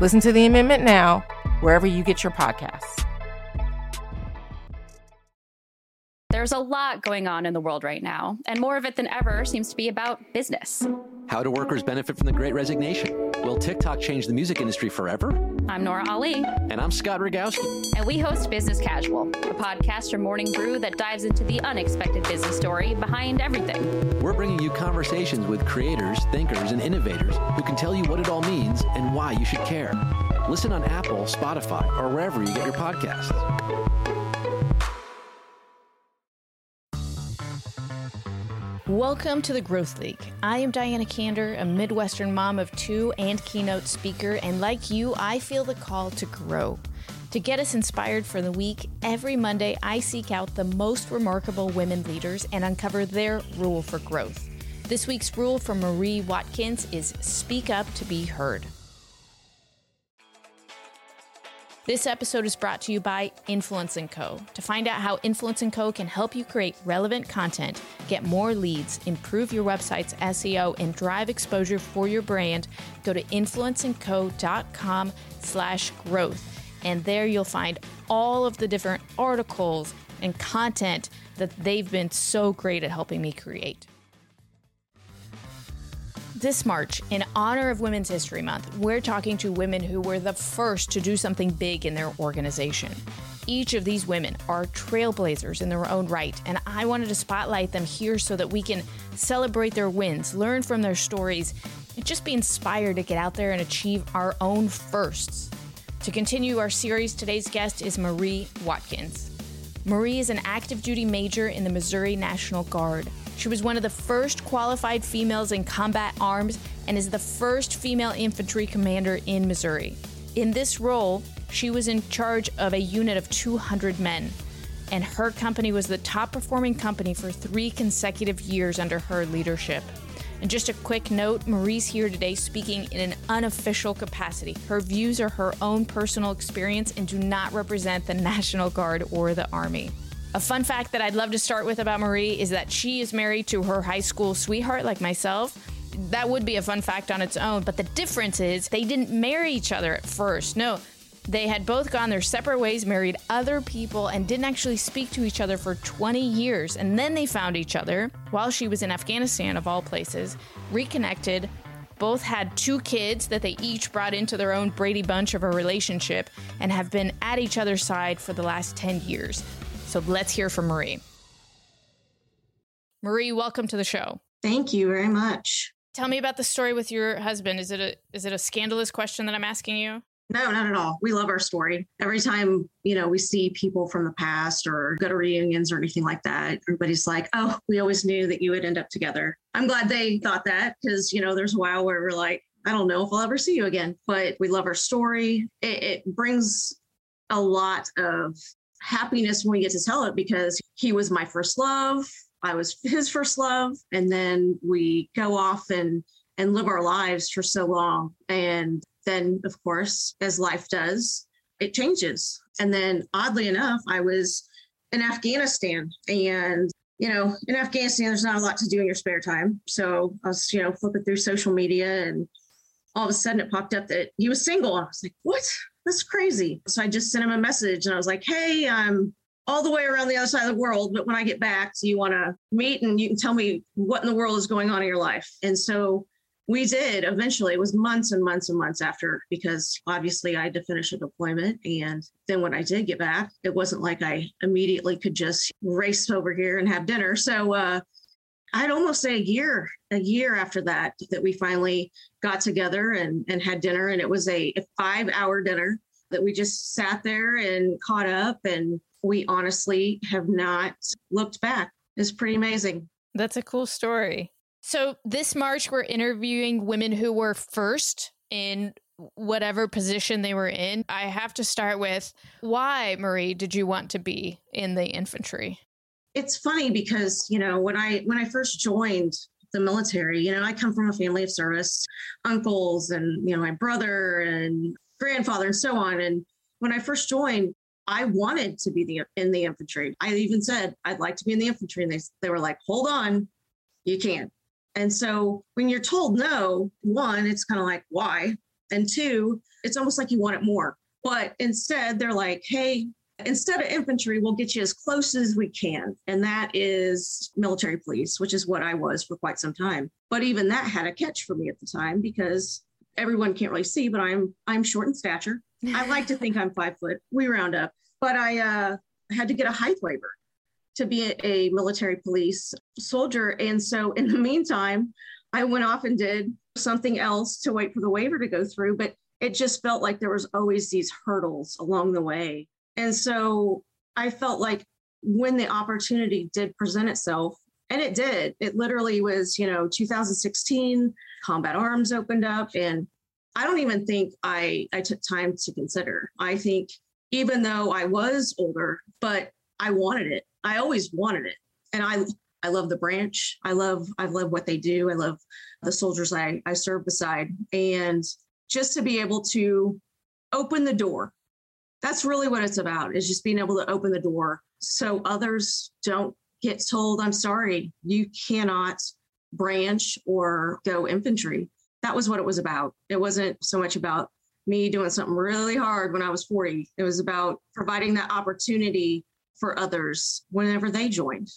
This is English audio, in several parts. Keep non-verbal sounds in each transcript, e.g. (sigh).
Listen to the amendment now, wherever you get your podcasts. There's a lot going on in the world right now, and more of it than ever seems to be about business. How do workers benefit from the great resignation? Will TikTok change the music industry forever? I'm Nora Ali. And I'm Scott Rogowsky. And we host Business Casual, a podcast from Morning Brew that dives into the unexpected business story behind everything. We're bringing you conversations with creators, thinkers, and innovators who can tell you what it all means and why you should care. Listen on Apple, Spotify, or wherever you get your podcasts. Welcome to the Growth League. I am Diana Kander, a Midwestern mom of two and keynote speaker, and like you, I feel the call to grow. To get us inspired for the week, every Monday I seek out the most remarkable women leaders and uncover their rule for growth. This week's rule from Marie Watkins is speak up to be heard. This episode is brought to you by Influence & Co. To find out how Influence & Co. can help you create relevant content, get more leads, improve your website's SEO, and drive exposure for your brand, go to influenceandco.com slash growth. And there you'll find all of the different articles and content that they've been so great at helping me create. This March, in honor of Women's History Month, we're talking to women who were the first to do something big in their organization. Each of these women are trailblazers in their own right, and I wanted to spotlight them here so that we can celebrate their wins, learn from their stories, and just be inspired to get out there and achieve our own firsts. To continue our series, today's guest is Marie Watkins. Marie is an active duty major in the Missouri National Guard. She was one of the first qualified females in combat arms and is the first female infantry commander in Missouri. In this role, she was in charge of a unit of 200 men, and her company was the top performing company for three consecutive years under her leadership. And just a quick note Marie's here today speaking in an unofficial capacity. Her views are her own personal experience and do not represent the National Guard or the Army. A fun fact that I'd love to start with about Marie is that she is married to her high school sweetheart, like myself. That would be a fun fact on its own, but the difference is they didn't marry each other at first. No, they had both gone their separate ways, married other people, and didn't actually speak to each other for 20 years. And then they found each other while she was in Afghanistan, of all places, reconnected. Both had two kids that they each brought into their own Brady Bunch of a relationship and have been at each other's side for the last 10 years. So let's hear from Marie. Marie, welcome to the show. Thank you very much. Tell me about the story with your husband. Is it a is it a scandalous question that I'm asking you? No, not at all. We love our story. Every time, you know, we see people from the past or go to reunions or anything like that, everybody's like, oh, we always knew that you would end up together. I'm glad they thought that because, you know, there's a while where we're like, I don't know if I'll ever see you again, but we love our story. It, it brings a lot of happiness when we get to tell it because he was my first love. I was his first love. And then we go off and and live our lives for so long. And then of course, as life does, it changes. And then oddly enough, I was in Afghanistan and you know, in Afghanistan, there's not a lot to do in your spare time. So I was, you know, flipping through social media and all of a sudden it popped up that he was single. I was like, what? That's crazy. So I just sent him a message and I was like, hey, I'm all the way around the other side of the world. But when I get back, do you want to meet and you can tell me what in the world is going on in your life? And so we did eventually. It was months and months and months after because obviously I had to finish a deployment. And then when I did get back, it wasn't like I immediately could just race over here and have dinner. So uh, I'd almost say a year, a year after that, that we finally got together and, and had dinner. And it was a, a five hour dinner that we just sat there and caught up. And we honestly have not looked back. It's pretty amazing. That's a cool story. So this March, we're interviewing women who were first in whatever position they were in. I have to start with why, Marie, did you want to be in the infantry? It's funny because, you know, when I when I first joined the military, you know, I come from a family of service, uncles and, you know, my brother and grandfather and so on and when I first joined, I wanted to be the in the infantry. I even said I'd like to be in the infantry and they they were like, "Hold on, you can't." And so when you're told no, one, it's kind of like, why? And two, it's almost like you want it more. But instead, they're like, hey, instead of infantry, we'll get you as close as we can. And that is military police, which is what I was for quite some time. But even that had a catch for me at the time because everyone can't really see, but I'm I'm short in stature. I (laughs) like to think I'm five foot. We round up. But I uh, had to get a height waiver to be a, a military police soldier. And so in the meantime, I went off and did something else to wait for the waiver to go through. But it just felt like there was always these hurdles along the way. And so I felt like when the opportunity did present itself, and it did, it literally was, you know, 2016, Combat Arms opened up. And I don't even think I, I took time to consider. I think even though I was older, but I wanted it. I always wanted it. And I I love the branch. I love I love what they do. I love the soldiers I, I serve beside. And just to be able to open the door. That's really what it's about, is just being able to open the door so others don't get told, I'm sorry, you cannot branch or go infantry. That was what it was about. It wasn't so much about me doing something really hard when I was 40. It was about providing that opportunity for others whenever they joined.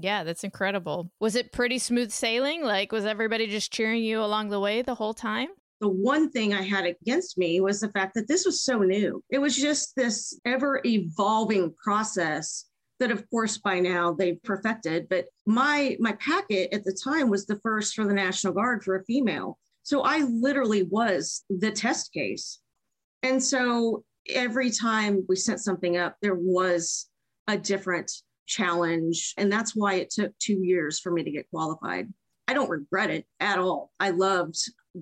Yeah, that's incredible. Was it pretty smooth sailing? Like, was everybody just cheering you along the way the whole time? The one thing I had against me was the fact that this was so new. It was just this ever evolving process that of course by now they've perfected but my my packet at the time was the first for the national guard for a female so i literally was the test case and so every time we sent something up there was a different challenge. And that's why it took two years for me to get qualified. I don't regret it at all. I loved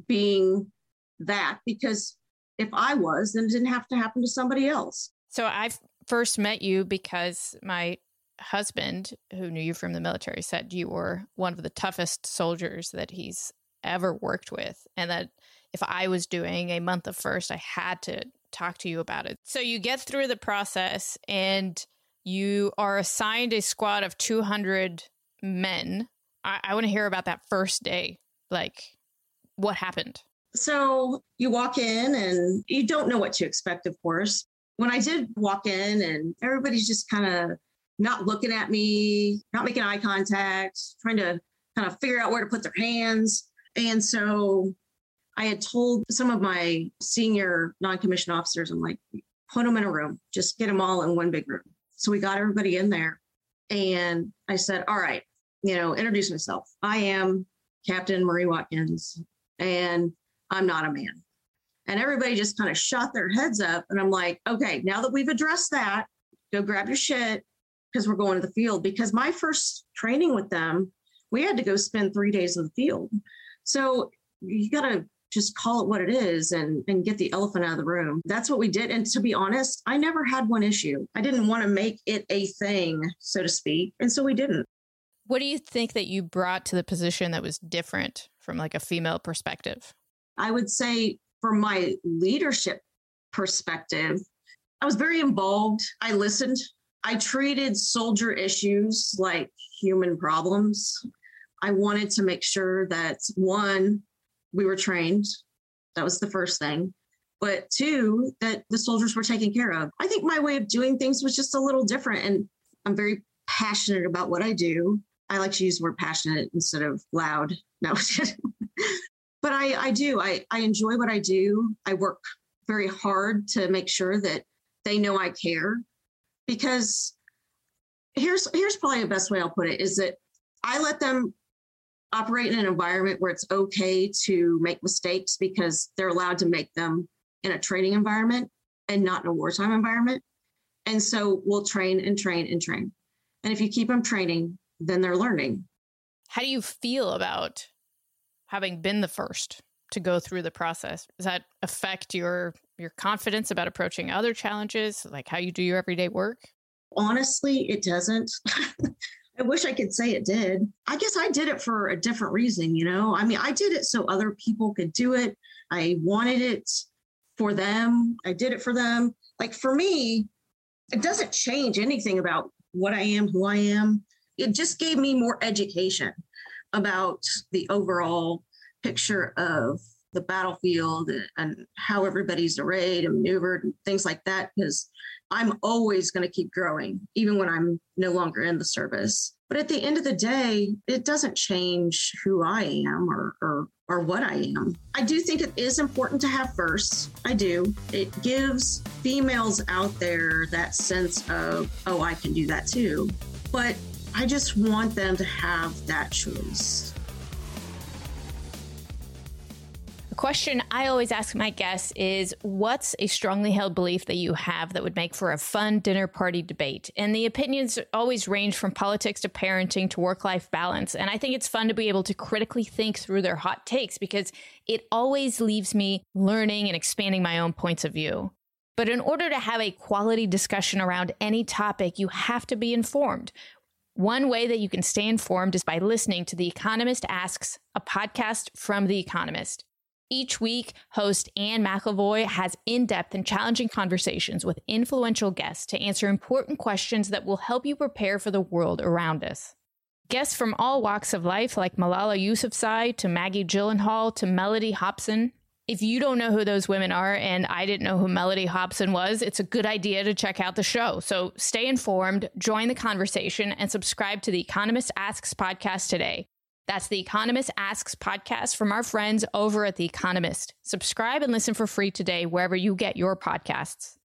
being that because if I was, then it didn't have to happen to somebody else. So I first met you because my husband, who knew you from the military, said you were one of the toughest soldiers that he's ever worked with. And that if I was doing a month of first, I had to talk to you about it. So you get through the process and you are assigned a squad of 200 men. I, I want to hear about that first day. Like, what happened? So you walk in and you don't know what to expect, of course. When I did walk in, and everybody's just kind of not looking at me, not making eye contact, trying to kind of figure out where to put their hands. And so I had told some of my senior non commissioned officers, I'm like, put them in a room, just get them all in one big room. So we got everybody in there. And I said, All right, you know, introduce myself. I am Captain Marie Watkins, and I'm not a man. And everybody just kind of shot their heads up. And I'm like, okay, now that we've addressed that, go grab your shit because we're going to the field. Because my first training with them, we had to go spend three days in the field. So you got to just call it what it is and and get the elephant out of the room that's what we did and to be honest i never had one issue i didn't want to make it a thing so to speak and so we didn't what do you think that you brought to the position that was different from like a female perspective i would say from my leadership perspective i was very involved i listened i treated soldier issues like human problems i wanted to make sure that one we were trained. That was the first thing. But two, that the soldiers were taken care of. I think my way of doing things was just a little different. And I'm very passionate about what I do. I like to use the word passionate instead of loud. (laughs) No. but I, I do. I, I enjoy what I do. I work very hard to make sure that they know I care. Because here's here's probably the best way I'll put it is that I let them operate in an environment where it's okay to make mistakes because they're allowed to make them in a training environment and not in a wartime environment. And so we'll train and train and train. And if you keep them training, then they're learning. How do you feel about having been the first to go through the process? Does that affect your your confidence about approaching other challenges, like how you do your everyday work? Honestly, it doesn't. (laughs) I wish I could say it did. I guess I did it for a different reason, you know? I mean, I did it so other people could do it. I wanted it for them. I did it for them. Like for me, it doesn't change anything about what I am, who I am. It just gave me more education about the overall picture of the battlefield and how everybody's arrayed and maneuvered and things like that because I'm always going to keep growing, even when I'm no longer in the service. But at the end of the day, it doesn't change who I am or, or, or what I am. I do think it is important to have firsts. I do. It gives females out there that sense of, oh, I can do that too. But I just want them to have that choice. A question I always ask my guests is what's a strongly held belief that you have that would make for a fun dinner party debate? And the opinions always range from politics to parenting to work life balance. And I think it's fun to be able to critically think through their hot takes because it always leaves me learning and expanding my own points of view. But in order to have a quality discussion around any topic, you have to be informed. One way that you can stay informed is by listening to The Economist Asks, a podcast from The Economist. Each week, host Anne McElvoy has in depth and challenging conversations with influential guests to answer important questions that will help you prepare for the world around us. Guests from all walks of life, like Malala Yousafzai to Maggie Gyllenhaal to Mellody Hobson. If you don't know who those women are, and I didn't know who Mellody Hobson was, it's a good idea to check out the show. So stay informed, join the conversation, and subscribe to the Economist Asks podcast today. That's the Economist Asks podcast from our friends over at The Economist. Subscribe and listen for free today wherever you get your podcasts.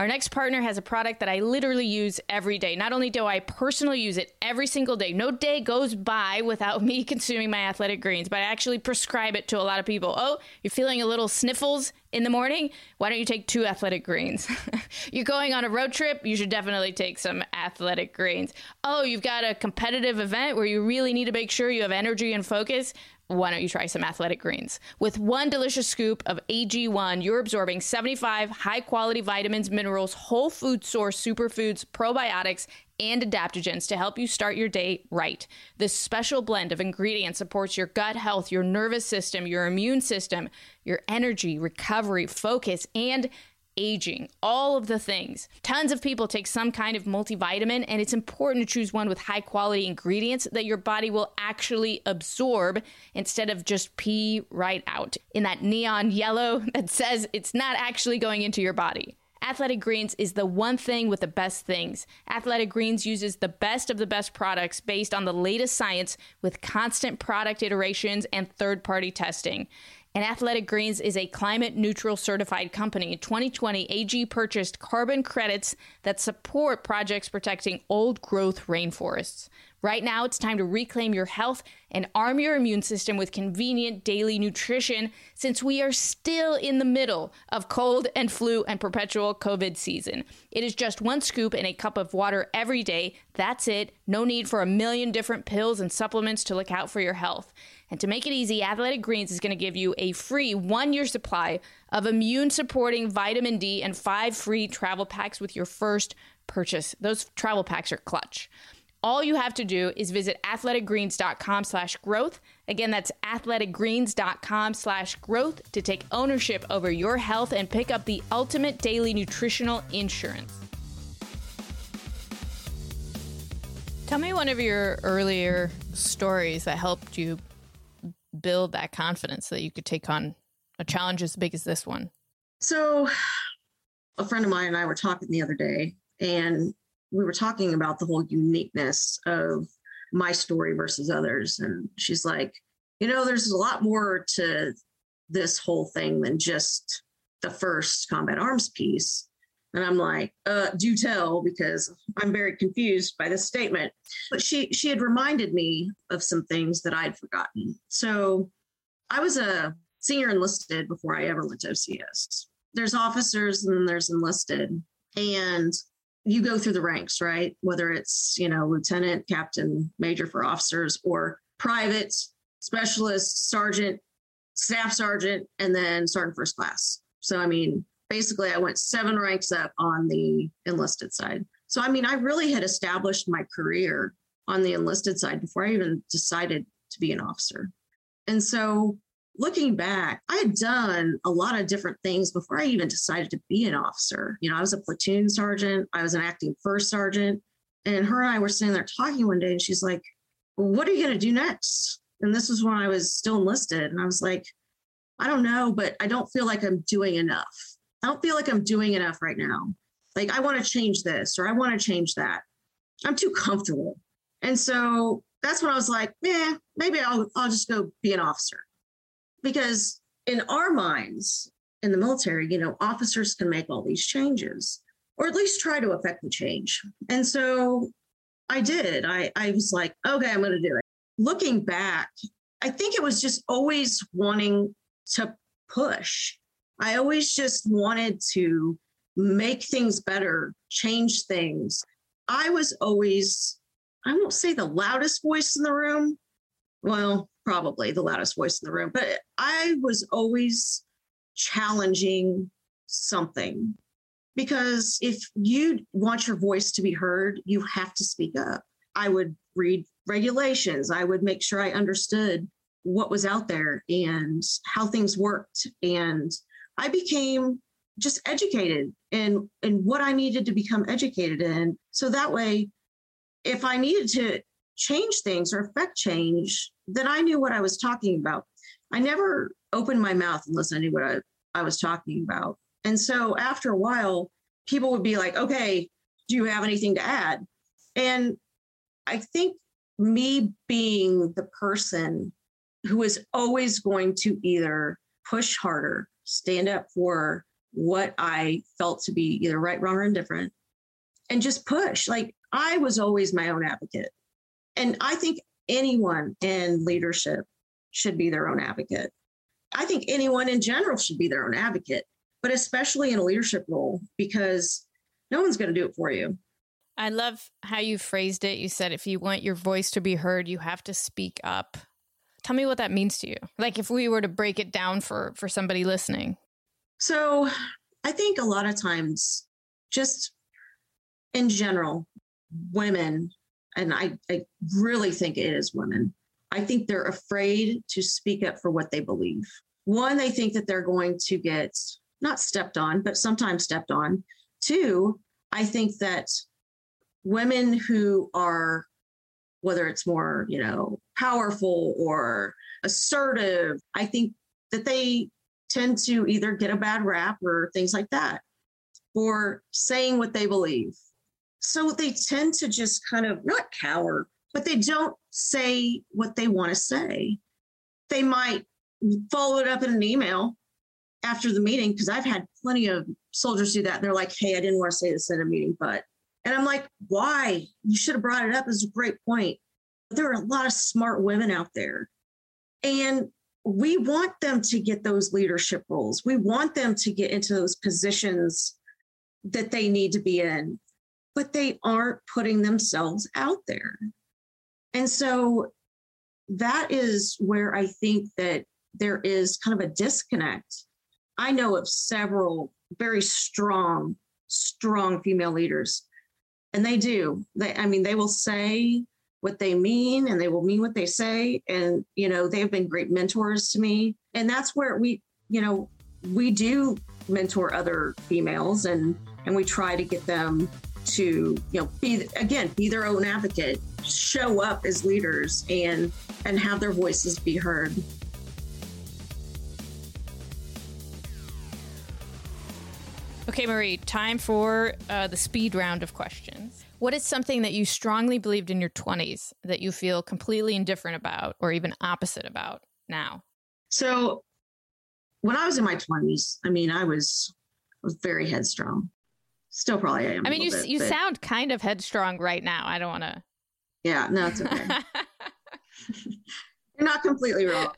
Our next partner has a product that I literally use every day. Not only do I personally use it every single day, no day goes by without (laughs) me consuming my athletic greens, but I actually prescribe it to a lot of people. Oh, you're feeling a little sniffles in the morning? Why don't you take two athletic greens? (laughs) you're going on a road trip? You should definitely take some athletic greens. Oh, you've got a competitive event where you really need to make sure you have energy and focus? Why don't you try some athletic greens? With one delicious scoop of AG1, you're absorbing 75 high quality vitamins, minerals, whole food source superfoods, probiotics, and adaptogens to help you start your day right. This special blend of ingredients supports your gut health, your nervous system, your immune system, your energy, recovery, focus, and aging, all of the things. Tons of people take some kind of multivitamin, and it's important to choose one with high quality ingredients that your body will actually absorb instead of just pee right out in that neon yellow (laughs) that says it's not actually going into your body. Athletic Greens is the one thing with the best things. Athletic Greens uses the best of the best products based on the latest science with constant product iterations and third party testing. And Athletic Greens is a climate neutral certified company. In 2020, AG purchased carbon credits that support projects protecting old growth rainforests. Right now, it's time to reclaim your health and arm your immune system with convenient daily nutrition since we are still in the middle of cold and flu and perpetual COVID season. It is just one scoop in a cup of water every day. That's it. No need for a million different pills and supplements to look out for your health. And to make it easy, Athletic Greens is going to give you a free one year supply of immune supporting vitamin D and five free travel packs with your first purchase. Those travel packs are clutch all you have to do is visit athleticgreens.com slash growth. Again, that's athleticgreens.com slash growth to take ownership over your health and pick up the ultimate daily nutritional insurance. Tell me one of your earlier stories that helped you build that confidence that you could take on a challenge as big as this one. So, a friend of mine and I were talking the other day, and we were talking about the whole uniqueness of my story versus others. And she's like, you know, there's a lot more to this whole thing than just the first combat arms piece. And I'm like, uh, do tell, because I'm very confused by this statement. But she she had reminded me of some things that I'd forgotten. So I was a senior enlisted before I ever went to OCS. There's officers and then there's enlisted. And you go through the ranks, right? Whether it's, you know, lieutenant, captain, major for officers or private, specialist, sergeant, staff sergeant, and then sergeant first class. So, I mean, basically, I went seven ranks up on the enlisted side. So, I mean, I really had established my career on the enlisted side before I even decided to be an officer. And so, looking back, I had done a lot of different things before I even decided to be an officer. You know, I was a platoon sergeant, I was an acting first sergeant, and her and I were sitting there talking one day, and she's like, What are you going to do next? And this was when I was still enlisted. And I was like, I don't know, but I don't feel like I'm doing enough. I don't feel like I'm doing enough right now. Like, I want to change this or I want to change that. I'm too comfortable. And so that's when I was like, yeah, maybe I'll, I'll just go be an officer. Because in our minds, in the military, you know, officers can make all these changes or at least try to affect the change. And so I did. I, I was like, okay, I'm going to do it. Looking back, I think it was just always wanting to push. I always just wanted to make things better, change things. I was always, I won't say the loudest voice in the room. Well, probably the loudest voice in the room, but I was always challenging something because if you want your voice to be heard, you have to speak up. I would read regulations, I would make sure I understood what was out there and how things worked. And I became just educated in, in what I needed to become educated in. So that way, if I needed to change things or affect change, then I knew what I was talking about. I never opened my mouth unless I knew what I, I was talking about. And so after a while, people would be like, okay, do you have anything to add? And I think me being the person who is always going to either push harder, stand up for what I felt to be either right, wrong, or indifferent, and just push. Like I was always my own advocate. And I think anyone in leadership should be their own advocate. I think anyone in general should be their own advocate but especially in a leadership role because no one's going to do it for you. I love how you phrased it. You said if you want your voice to be heard, you have to speak up. Tell me what that means to you. Like if we were to break it down for for somebody listening. So, I think a lot of times just in general, women and I, I really think it is women. I think they're afraid to speak up for what they believe. One, they think that they're going to get not stepped on, but sometimes stepped on. Two, I think that women who are, whether it's more, you know, powerful or assertive, I think that they tend to either get a bad rap or things like that, for saying what they believe. So they tend to just kind of not cower, but they don't say what they want to say. They might follow it up in an email after the meeting because I've had plenty of soldiers do that. They're like, "Hey, I didn't want to say this at a meeting, but," and I'm like, "Why? You should have brought it up. It's a great point." There are a lot of smart women out there, and we want them to get those leadership roles. We want them to get into those positions that they need to be in, but they aren't putting themselves out there. And so that is where I think that there is kind of a disconnect I know of several very strong, strong female leaders, and they do. They, I mean, they will say what they mean and they will mean what they say. And, you know, they've been great mentors to me. And that's where we, you know, we do mentor other females and and we try to get them to you know be again be their own advocate show up as leaders and and have their voices be heard Okay, Marie, time for uh, the speed round of questions. What is something that you strongly believed in your 20s that you feel completely indifferent about or even opposite about now? So, when I was in my 20s, I mean, I was I was very headstrong. Still probably am. I mean, you bit, you but... sound kind of headstrong right now. I don't want to Yeah, no, it's okay. (laughs) You're not completely wrong.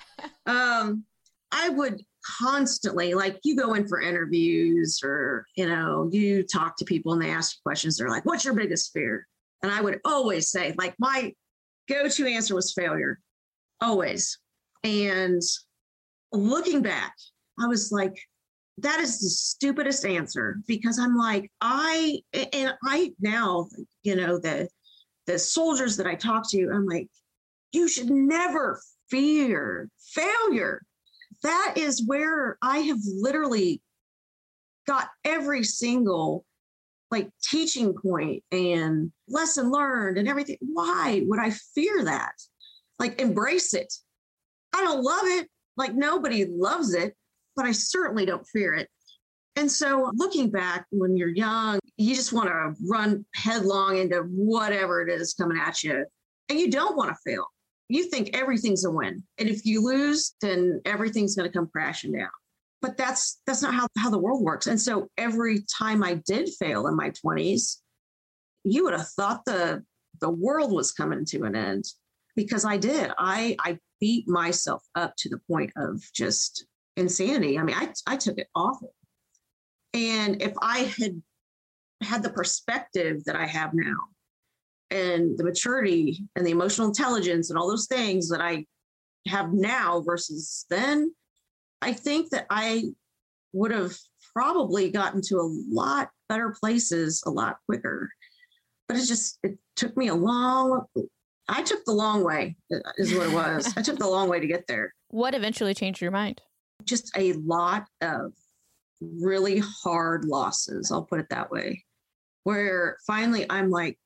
Um, I would constantly like you go in for interviews or you know you talk to people and they ask you questions they're like what's your biggest fear and i would always say like my go-to answer was failure always and looking back, I was like, that is the stupidest answer because I'm like, I and I now, you know, the the soldiers that I talk to, I'm like, you should never fear failure. That is where I have literally got every single like teaching point and lesson learned and everything. Why would I fear that? Like embrace it. I don't love it. Like nobody loves it, but I certainly don't fear it. And so looking back when you're young, you just want to run headlong into whatever it is coming at you. And you don't want to fail. You think everything's a win. And if you lose, then everything's going to come crashing down. But that's that's not how, how the world works. And so every time I did fail in my 20s, you would have thought the the world was coming to an end because I did. I I beat myself up to the point of just insanity. I mean, I I took it awful. And if I had had the perspective that I have now and the maturity and the emotional intelligence and all those things that I have now versus then, I think that I would have probably gotten to a lot better places a lot quicker. But it just it took me a long I took the long way is what it was. (laughs) I took the long way to get there. What eventually changed your mind? Just a lot of really hard losses, I'll put it that way. Where finally I'm like,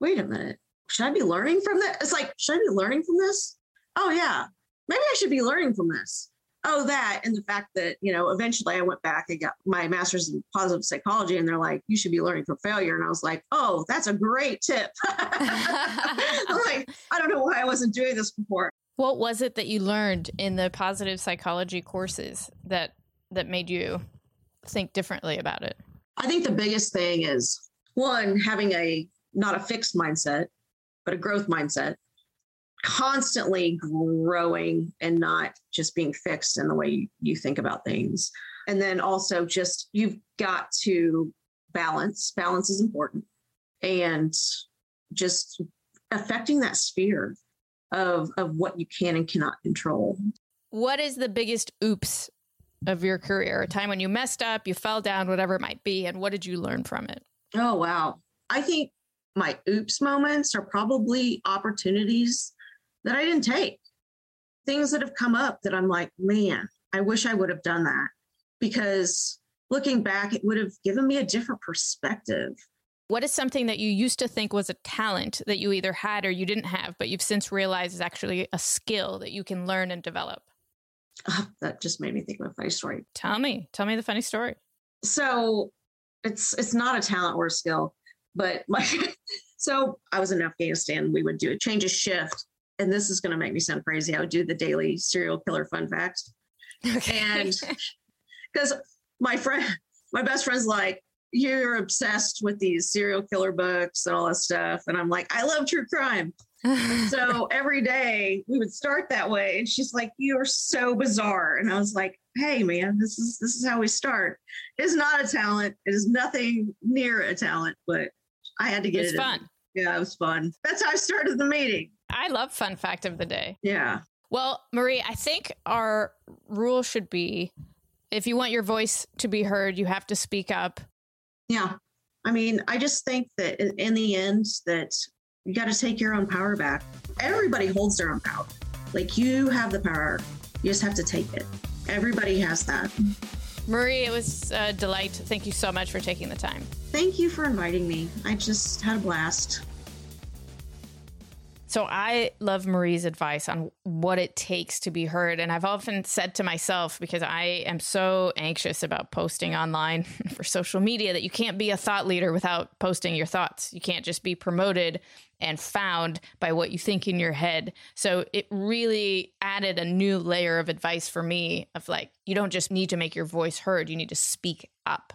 wait a minute, should I be learning from this? It's like, should I be learning from this? Oh yeah, maybe I should be learning from this oh, that, and the fact that, you know, eventually I went back and got my master's in positive psychology, and they're like, you should be learning from failure. And I was like, oh, that's a great tip. (laughs) I'm like, I don't know why I wasn't doing this before. What was it that you learned in the positive psychology courses that that made you think differently about it? I think the biggest thing is one having a not a fixed mindset, but a growth mindset constantly growing and not just being fixed in the way you, you think about things. And then also just you've got to balance. Balance is important. And just affecting that sphere of of what you can and cannot control. What is the biggest oops of your career? A time when you messed up, you fell down, whatever it might be, and what did you learn from it? Oh wow. I think my oops moments are probably opportunities that I didn't take. Things that have come up that I'm like, man, I wish I would have done that because looking back, it would have given me a different perspective. What is something that you used to think was a talent that you either had or you didn't have, but you've since realized is actually a skill that you can learn and develop? Oh, that just made me think of a funny story. Tell me, tell me the funny story. So it's it's not a talent or a skill, but my (laughs) so I was in Afghanistan. We would do a change of shift and this is going to make me sound crazy. I would do the daily serial killer fun facts. (laughs) Okay. And because my friend, my best friend's like, you're obsessed with these serial killer books and all that stuff. And I'm like, I love true crime. (laughs) so every day we would start that way. And she's like, You're so bizarre. And I was like, Hey man, this is this is how we start. It's not a talent. It is nothing near a talent, but I had to get it's it. fun. In. Yeah, it was fun. That's how I started the meeting. I love fun fact of the day. Yeah. Well, Marie, I think our rule should be if you want your voice to be heard, you have to speak up. Yeah. I mean, I just think that in the end that you got to take your own power back. Everybody holds their own power. Like you have the power. You just have to take it. Everybody has that. Marie, it was a delight. Thank you so much for taking the time. Thank you for inviting me. I just had a blast. So I love Marie's advice on what it takes to be heard. And I've often said to myself, because I am so anxious about posting online (laughs) for social media, that you can't be a thought leader without posting your thoughts. You can't just be promoted and found by what you think in your head. So it really added a new layer of advice for me of like, you don't just need to make your voice heard, you need to speak up.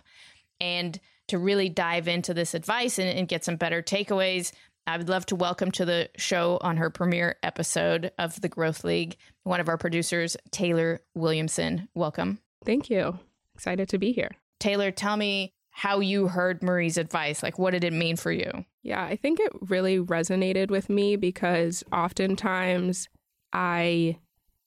And to really dive into this advice and, and get some better takeaways, I would love to welcome to the show on her premiere episode of the Growth League, one of our producers, Taylor Williamson. Welcome. Thank you. Excited to be here. Taylor, tell me how you heard Marie's advice. Like, what did it mean for you? Yeah, I think it really resonated with me because oftentimes I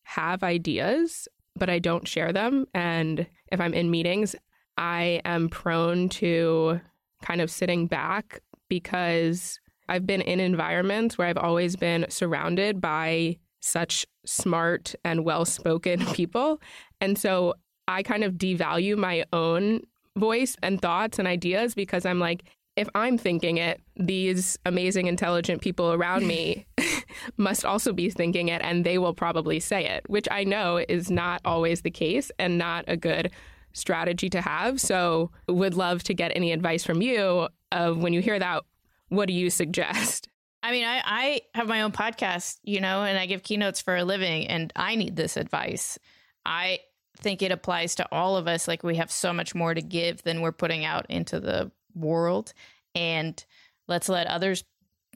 have ideas, but I don't share them. And if I'm in meetings, I am prone to kind of sitting back because I've been in environments where I've always been surrounded by such smart and well spoken (laughs) people. And so I kind of devalue my own voice and thoughts and ideas because I'm like, if I'm thinking it, these amazing, intelligent people around me (laughs) (laughs) must also be thinking it, and they will probably say it, which I know is not always the case and not a good strategy to have. So, would love to get any advice from you of when you hear that, what do you suggest? I mean, I, I have my own podcast, you know, and I give keynotes for a living, and I need this advice. I think it applies to all of us. Like, we have so much more to give than we're putting out into the world. And let's let others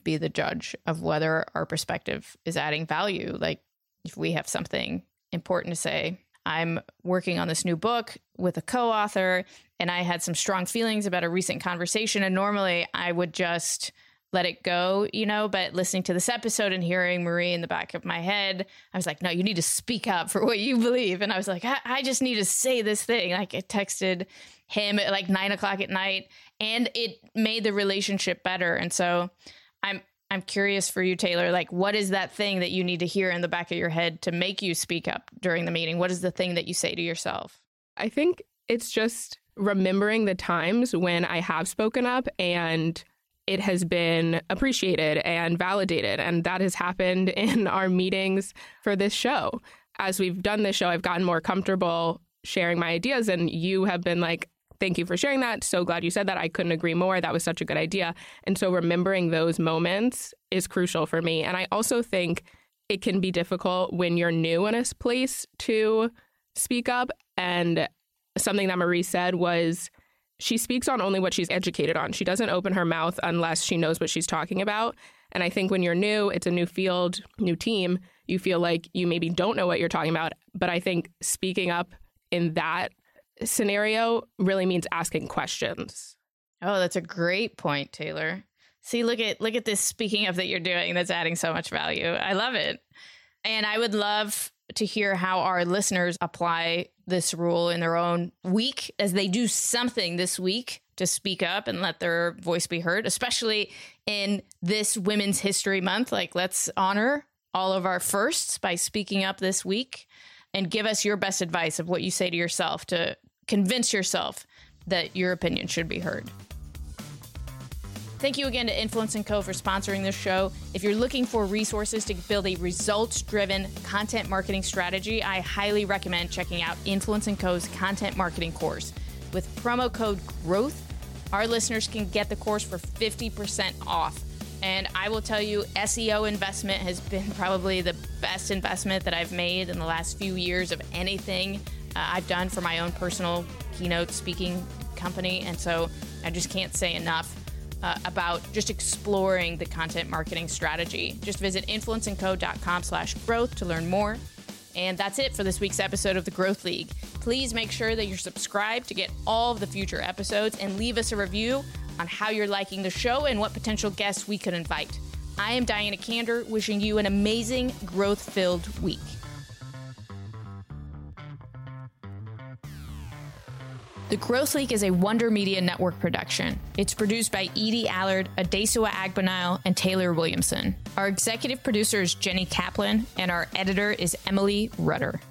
be the judge of whether our perspective is adding value. Like, if we have something important to say, I'm working on this new book with a co author, and I had some strong feelings about a recent conversation. And normally I would just let it go, you know, but listening to this episode and hearing Marie in the back of my head, I was like, no, you need to speak up for what you believe. And I was like, I, I just need to say this thing. Like, I texted him at like nine o'clock at night, and it made the relationship better. And so I'm, I'm curious for you, Taylor. Like, what is that thing that you need to hear in the back of your head to make you speak up during the meeting? What is the thing that you say to yourself? I think it's just remembering the times when I have spoken up and it has been appreciated and validated. And that has happened (laughs) in our meetings for this show. As we've done this show, I've gotten more comfortable sharing my ideas, and you have been like, Thank you for sharing that. So glad you said that. I couldn't agree more. That was such a good idea. And so remembering those moments is crucial for me. And I also think it can be difficult when you're new in a place to speak up. And something that Marie said was she speaks on only what she's educated on. She doesn't open her mouth unless she knows what she's talking about. And I think when you're new, it's a new field, new team, you feel like you maybe don't know what you're talking about. But I think speaking up in that scenario really means asking questions. Oh, that's a great point, Taylor. See, look at look at this speaking of that you're doing that's adding so much value. I love it. And I would love to hear how our listeners apply this rule in their own week as they do something this week to speak up and let their voice be heard, especially in this Women's History Month. Like, let's honor all of our firsts by speaking up this week and give us your best advice of what you say to yourself to convince yourself that your opinion should be heard. Thank you again to Influence & Co. for sponsoring this show. If you're looking for resources to build a results-driven content marketing strategy, I highly recommend checking out Influence & Co.'s content marketing course. With promo code GROWTH, our listeners can get the course for 50% off. And I will tell you, SEO investment has been (laughs) probably the best investment that I've made in the last few years of anything I've done for my own personal keynote speaking company. And so I just can't say enough uh, about just exploring the content marketing strategy. Just visit influenceandco.com slash growth to learn more. And that's it for this week's episode of the Growth League. Please make sure that you're subscribed to get all of the future episodes and leave us a review on how you're liking the show and what potential guests we could invite. I am Diana Kander, wishing you an amazing growth filled week. The Growth League is a Wonder Media Network production. It's produced by Edie Allard, Adesua Agbanile, and Taylor Williamson. Our executive producer is Jenny Kaplan, and our editor is Emily Rudder.